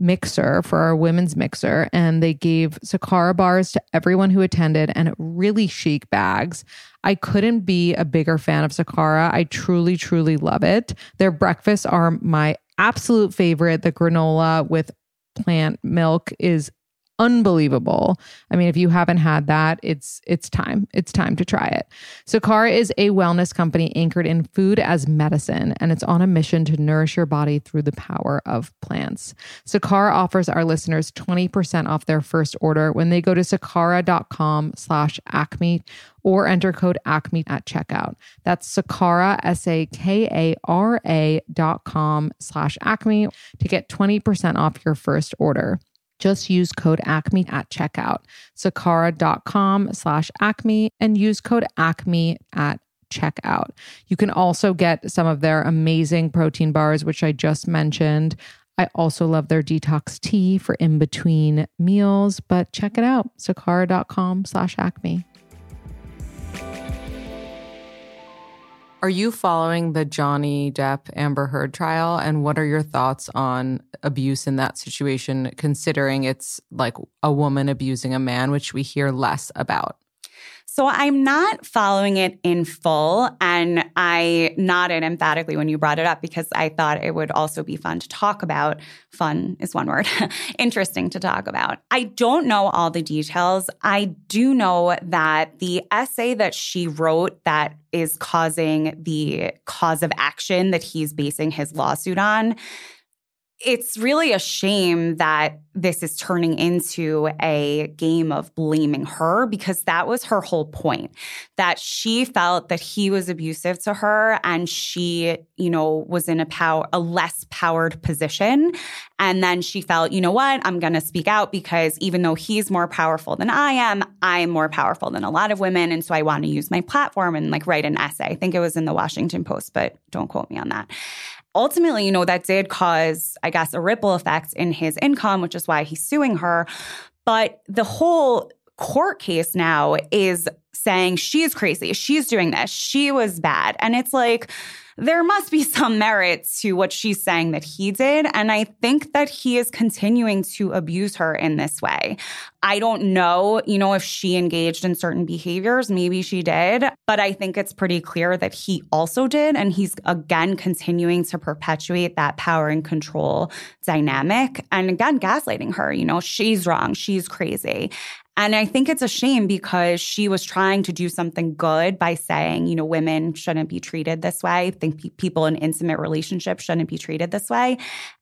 mixer for our women's mixer and they gave Sakara bars to everyone who attended and really chic bags. I couldn't be a bigger fan of Sakara. I truly truly love it. Their breakfasts are my absolute favorite. The granola with plant milk is unbelievable. I mean, if you haven't had that, it's it's time. It's time to try it. Sakara is a wellness company anchored in food as medicine, and it's on a mission to nourish your body through the power of plants. Sakara offers our listeners 20% off their first order when they go to sakara.com slash acme or enter code acme at checkout. That's Sakara, S-A-K-A-R-A dot com slash acme to get 20% off your first order. Just use code ACME at checkout, sakara.com slash acme, and use code ACME at checkout. You can also get some of their amazing protein bars, which I just mentioned. I also love their detox tea for in between meals, but check it out, sakara.com slash acme. Are you following the Johnny Depp Amber Heard trial? And what are your thoughts on abuse in that situation, considering it's like a woman abusing a man, which we hear less about? So I'm not following it in full. And I nodded emphatically when you brought it up because I thought it would also be fun to talk about. Fun is one word, (laughs) interesting to talk about. I don't know all the details. I do know that the essay that she wrote that is causing the cause of action that he's basing his lawsuit on it's really a shame that this is turning into a game of blaming her because that was her whole point that she felt that he was abusive to her and she you know was in a power a less powered position. And then she felt you know what? I'm going to speak out because even though he's more powerful than i am i'm more powerful than a lot of women. And so i want to use my platform and like write an essay. I think it was in the washington post but don't quote me on that ultimately, you know, that did cause, I guess, a ripple effect in his income, which is why he's suing her. But the whole court case now is saying she's crazy. She's doing this. She was bad. And it's like, there must be some merit to what she's saying that he did. And I think that he is continuing to abuse her in this way. I don't know, you know, if she engaged in certain behaviors. Maybe she did. But I think it's pretty clear that he also did. And he's again continuing to perpetuate that power and control dynamic. And again, gaslighting her, you know, she's wrong. She's crazy. And I think it's a shame because she was trying to do something good by saying, you know, women shouldn't be treated this way. I think pe- people in intimate relationships shouldn't be treated this way.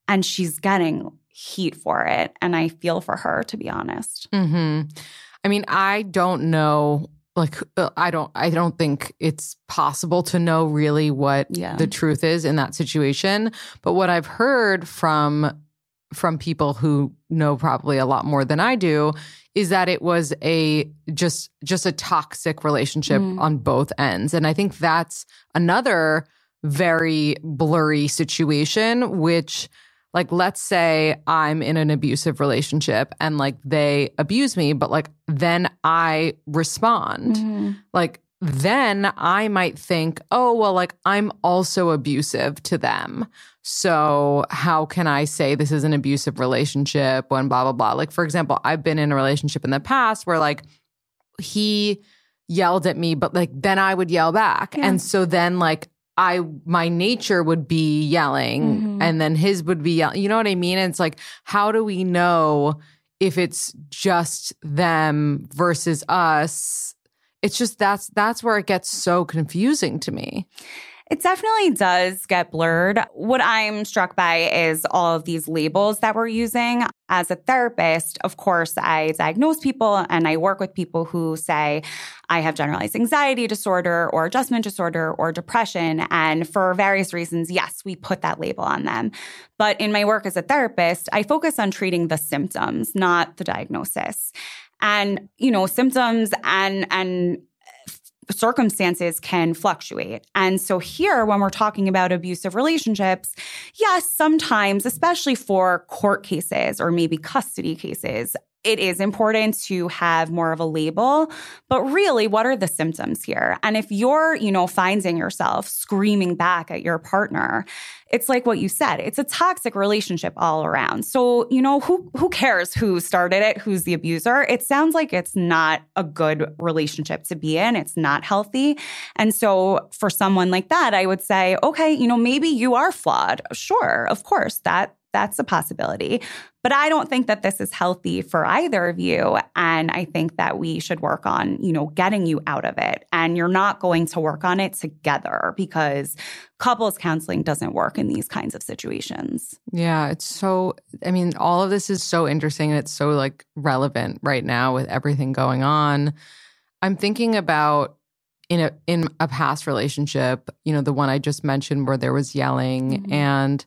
And she's getting heat for it. And I feel for her, to be honest. Mm-hmm. I mean, I don't know. Like, uh, I don't. I don't think it's possible to know really what Yeah. the truth is in that situation. But what I've heard from from people who know probably a lot more than I do is that it was a just just a toxic relationship Mm. on both ends. And I think that's another very blurry situation which like let's say I'm in an abusive relationship and like they abuse me but like then I respond Mm-hmm. like then I might think, oh, well, like I'm also abusive to them. So how can I say this is an abusive relationship when blah, blah, blah? Like, for example, I've been in a relationship in the past where like he yelled at me, but like then I would yell back. Yeah. And so then like I, my nature would be yelling Mhm. and then his would be yelling. You know what I mean? And it's like, how do we know if it's just them versus us? It's just that's that's where it gets so confusing to me. It definitely does get blurred. What I'm struck by is all of these labels that we're using. As a therapist, of course, I diagnose people and I work with people who say, I have generalized anxiety disorder or adjustment disorder or depression. And for various reasons, yes, we put that label on them. But in my work as a therapist, I focus on treating the symptoms, not the diagnosis. And, you know, symptoms and, and, uh, circumstances can fluctuate. And so here, when we're talking about abusive relationships, yes, sometimes, especially for court cases or maybe custody cases, it is important to have more of a label, but really, what are the symptoms here? And if you're, you know, finding yourself screaming back at your partner, it's like what you said, it's a toxic relationship all around. So, you know, who who cares who started it, who's the abuser? It sounds like it's not a good relationship to be in. It's not healthy. And so for someone like that, I would say, okay, you know, maybe you are flawed. Sure, of course, that that's a possibility. But I don't think that this is healthy for either of you. And I think that we should work on, you know, getting you out of it. And you're not going to work on it together because couples counseling doesn't work in these kinds of situations. Yeah, it's so I mean, all of this is so interesting and it's so like relevant right now with everything going on. I'm thinking about in a in a past relationship, you know, the one I just mentioned where there was yelling Mhm. and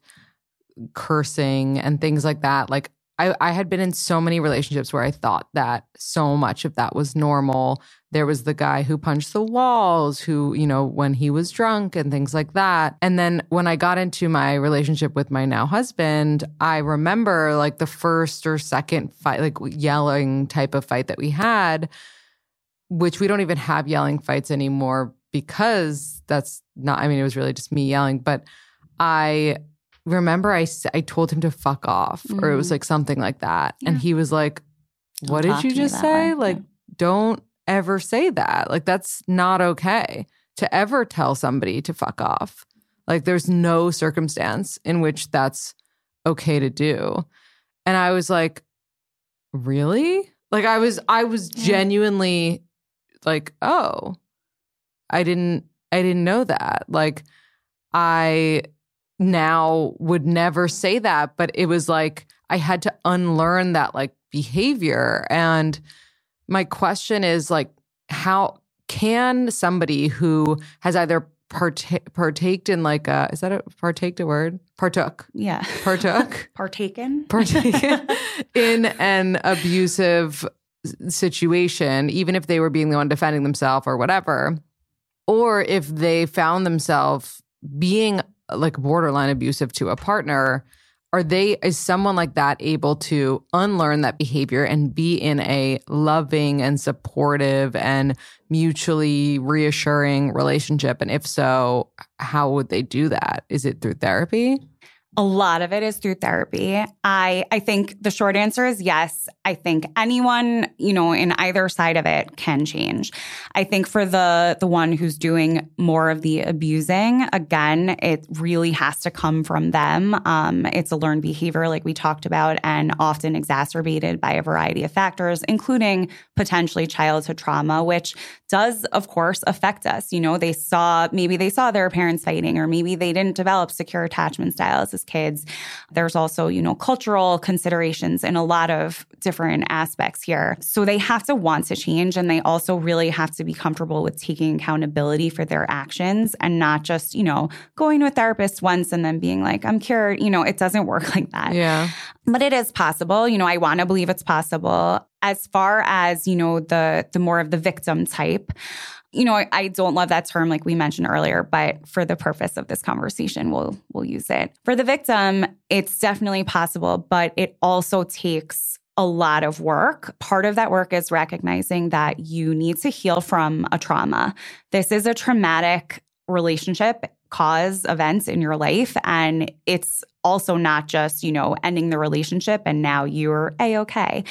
cursing and things like that. Like I, I had been in so many relationships where I thought that so much of that was normal. There was the guy who punched the walls, who, you know, when he was drunk and things like that. And then when I got into my relationship with my now husband, I remember like the first or second fight, like yelling type of fight that we had, which we don't even have yelling fights anymore because that's not, I mean, it was really just me yelling. But I remember I, I told him to fuck off, or it was Mhm. like something like that. And he was like, Don't What did you just say? way." Like, Yeah. don't ever say that. Like, that's not okay to ever tell somebody to fuck off. Like, there's no circumstance in which that's okay to do. And I was like, really? Like, I was, I was Yeah. genuinely like, oh, I didn't, I didn't know that. Like, I now would never say that, but it was like I had to unlearn that like behavior. And my question is like, how can somebody who has either parta- partaked in like a, is that a partaked a word? Partook. Yeah. Partook. (laughs) Partaken? Partaken (laughs) in an abusive situation, even if they were being the one defending themselves or whatever, or if they found themselves being like borderline abusive to a partner, are they is someone like that able to unlearn that behavior and be in a loving and supportive and mutually reassuring relationship? And if so, how would they do that? Is it through therapy? A lot of it is through therapy. I I think the short answer is yes. I think anyone, you know, in either side of it can change. I think for the the one who's doing more of the abusing, again, it really has to come from them. Um, it's a learned behavior, like we talked about, and often exacerbated by a variety of factors, including potentially childhood trauma, which does, of course, affect us. You know, they saw maybe they saw their parents fighting, or maybe they didn't develop secure attachment styles kids. There's also, you know, cultural considerations and a lot of different aspects here. So they have to want to change and they also really have to be comfortable with taking accountability for their actions and not just, you know, going to a therapist once and then being like, I'm cured. You know, it doesn't work (laughs) like that. Yeah. But it is possible. You know, I want to believe it's possible. As far as, you know, the the more of the victim type, you know, I, I, don't love that term like we mentioned earlier, but for the purpose of this conversation, we'll we'll use it. For the victim, it's definitely possible, but it also takes a lot of work. Part of that work is recognizing that you need to heal from a trauma. This is a traumatic relationship cause events in your life. And it's also not just you know ending the relationship and now you're a-okay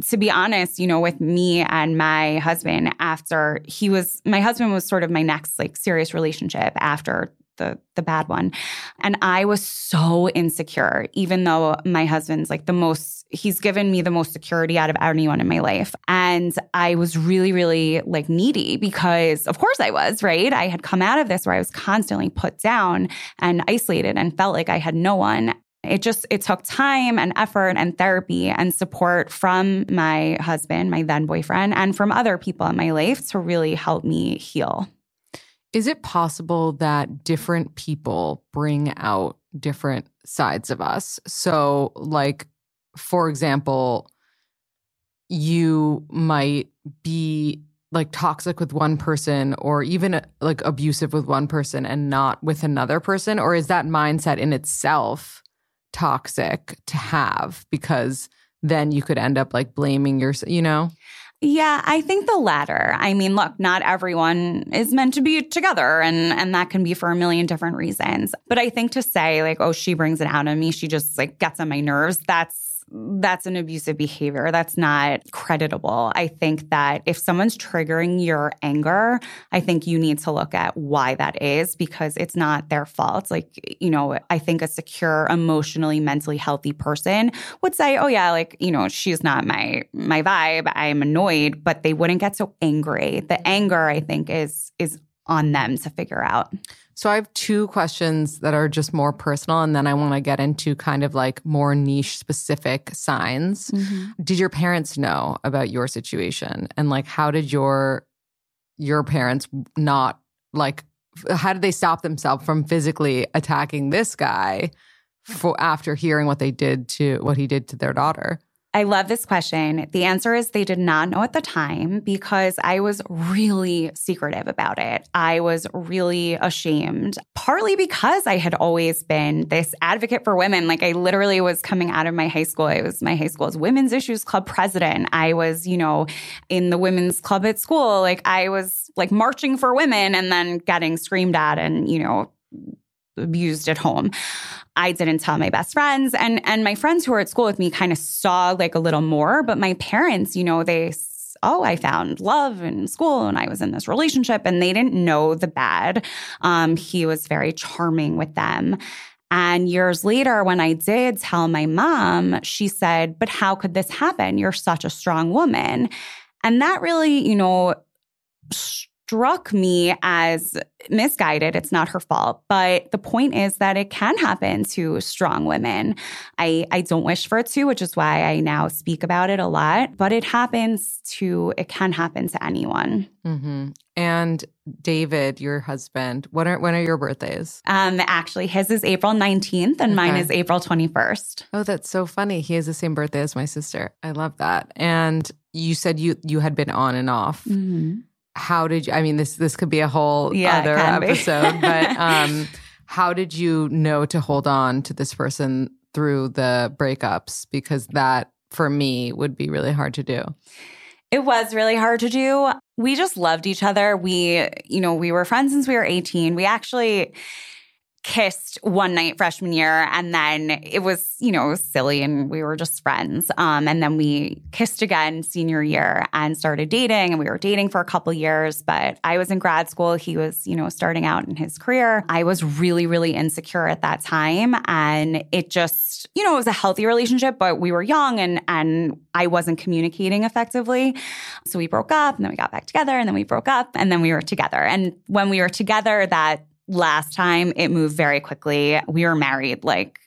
to be honest you know with me and my husband after he was my husband was sort of my next like serious relationship after the the bad one. And I was so insecure, even though my husband's like the most, he's given me the most security out of anyone in my life. And I was really, really like needy because of course I was, right? I had come out of this where I was constantly put down and isolated and felt like I had no one. It just it took time and effort and therapy and support from my husband, my then boyfriend, and from other people in my life to really help me heal. Is it possible that different people bring out different sides of us? So, like, for example, you might be like toxic with one person or even uh, like abusive with one person and not with another person? Or is that mindset in itself toxic to have because then you could end up like blaming yourself, you know? Yeah, I think the latter. I mean, look, not everyone is meant to be together and and that can be for a million different reasons. But I think to say like, oh, she brings it out of me, she just like gets on my nerves, that's that's an abusive behavior. That's not creditable. I think that if someone's triggering your anger, I think you need to look at why that is because it's not their fault. Like, you know, I think a secure, emotionally, mentally healthy person would say, "Oh yeah, like, you know, she's not my my vibe. I'm annoyed," but they wouldn't get so angry. The anger, I think, is is on them to figure out. So I have two questions that are just more personal, and then I want to get into kind of like more niche specific signs. Mm-hmm. Did your parents know about your situation, and like how did your your parents not like? How did they stop themselves from physically attacking this guy for after hearing what they did to what he did to their daughter? I love this question. The answer is they did not know at the time because I was really secretive about it. I was really ashamed, partly because I had always been this advocate for women. Like I literally was coming out of my high school. I was my high school's women's issues club president. I was, you know, in the women's club at school. Like I was like marching for women and then getting screamed at and, you know, abused at home. I didn't tell my best friends and and my friends who were at school with me kind of saw like a little more, but my parents, you know, they oh, I found love in school and I was in this relationship and they didn't know the bad. Um, he was very charming with them. And years later, when I did tell my mom, she said, But how could this happen? You're such a strong woman. And that really, you know, struck me as misguided. It's not her fault. But the point is that it can happen to strong women. I, I don't wish for it to, which is why I now speak about it a lot. But it happens to, it can happen to anyone. Mm-hmm. And David, your husband, when are when are your birthdays? Um, actually, his is April 19th and okay. mine is April 21st. Oh, that's so funny. He has the same birthday as my sister. I love that. And you said you you had been on and off. Mm-hmm how did you i mean this this could be a whole yeah, other episode but (laughs) um how did you know to hold on to this person through the breakups? Because that for me would be really hard to do. It was really hard to do. We just loved each other. We, you know, we were friends since we were 18. We actually kissed one night freshman year and then it was you know it was silly and we were just friends. Um, and then we kissed again senior year and started dating and we were dating for a couple years but i was in grad school. He was you know starting out in his career. I was really really insecure at that time and it just you know it was a healthy relationship but we were young and and i wasn't communicating effectively. So we broke up and then we got back together and then we broke up and then we were together. And when we were together that last time it moved very quickly. We were married like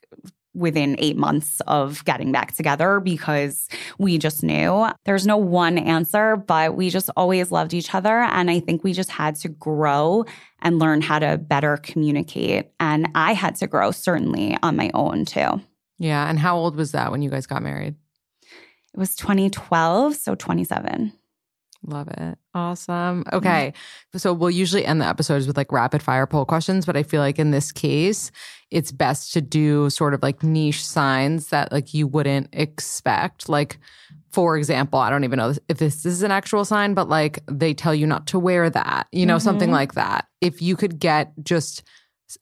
within eight months of getting back together because we just knew there's no one answer, but we just always loved each other. And I think we just had to grow and learn how to better communicate. And I had to grow certainly on my own too. Yeah. And how old was that when you guys got married? It was 2012, so 27. Love it. Awesome. Okay. Mm-hmm. So we'll usually end the episodes with like rapid fire poll questions, but I feel like in this case, it's best to do sort of like niche signs that like you wouldn't expect. Like, for example, I don't even know if this is an actual sign, but like they tell you not to wear that, you know, mm-hmm. something like that. If you could get just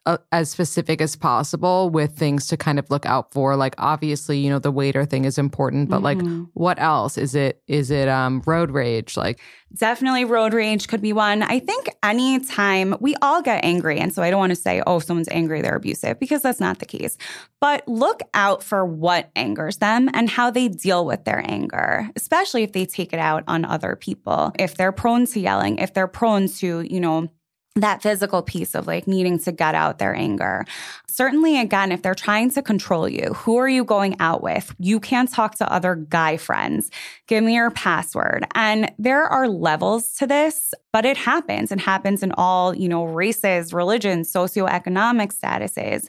uh, as specific as possible with things to kind of look out for. Like obviously you know the waiter thing is important but mm-hmm. like what else? Is it is it um road rage? Like definitely road rage could be one. I think anytime we all get angry and so i don't want to say oh someone's angry they're abusive because that's not the case. But look out for what angers them and how they deal with their anger especially if they take it out on other people. If they're prone to yelling if they're prone to you know that physical piece of like needing to get out their anger. Certainly, again, if they're trying to control you, who are you going out with? You can't talk to other guy friends. Give me your password. And there are levels to this, but it happens. It happens in all, you know, races, religions, socioeconomic statuses.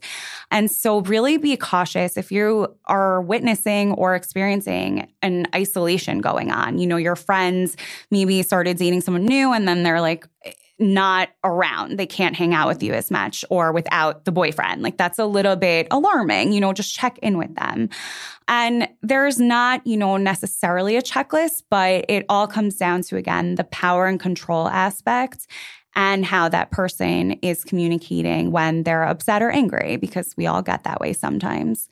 And so, really be cautious if you are witnessing or experiencing an isolation going on. You know, your friends maybe started dating someone new and then they're like, not around. They can't hang out with you as much or without the boyfriend. Like that's a little bit alarming. You know, just check in with them. And there's not, you know, necessarily a checklist, but it all comes down to, again, the power and control aspect and how that person is communicating when they're upset or angry, because we all get that way sometimes.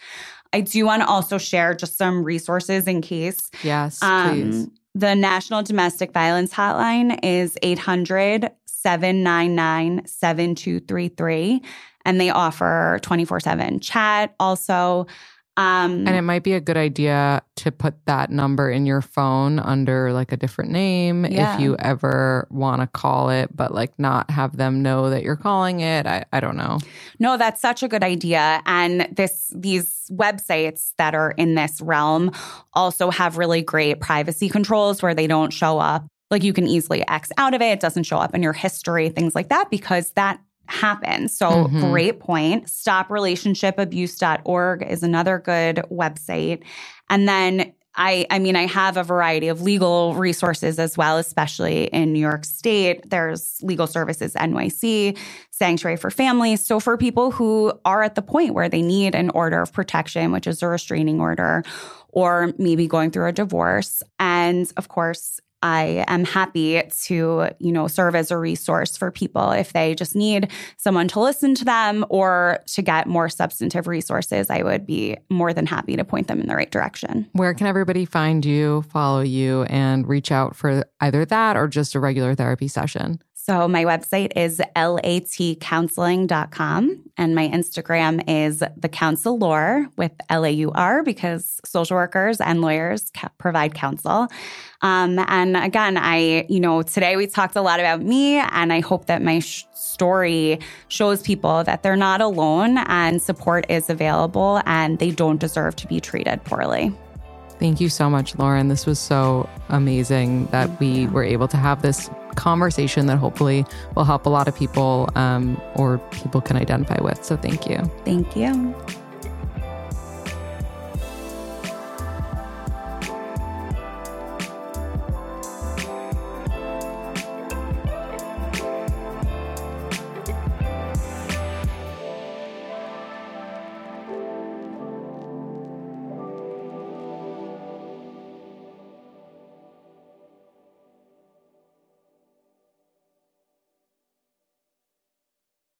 I do want to also share just some resources in case. Yes, um, please. The National Domestic Violence Hotline is 800 799 7233. And they offer 24 7 chat also. Um, and it might be a good idea to put that number in your phone under like a different name yeah. if you ever want to call it, but like not have them know that you're calling it. I, I don't know. No, that's such a good idea. And this these websites that are in this realm also have really great privacy controls where they don't show up like you can easily X out of it. It doesn't show up in your history, things like that, because that happens. So mm-hmm. great point. Stoprelationshipabuse.org is another good website. And then I, I mean, I have a variety of legal resources as well, especially in New York State. There's Legal Services NYC, Sanctuary for Families. So, for people who are at the point where they need an order of protection, which is a restraining order, or maybe going through a divorce. And of course, I am happy to, you know, serve as a resource for people if they just need someone to listen to them or to get more substantive resources. I would be more than happy to point them in the right direction. Where can everybody find you, follow you, and reach out for either that or just a regular therapy session? So my website is latcounseling.com and my Instagram is the counselor with L-A-U-R because social workers and lawyers provide counsel. Um, and again, I, you know, today we talked a lot about me and I hope that my sh- story shows people that they're not alone and support is available and they don't deserve to be treated poorly. Thank you so much, Lauren. This was so amazing that we were able to have this conversation that hopefully will help a lot of people um, or people can identify with. So thank you. Thank you.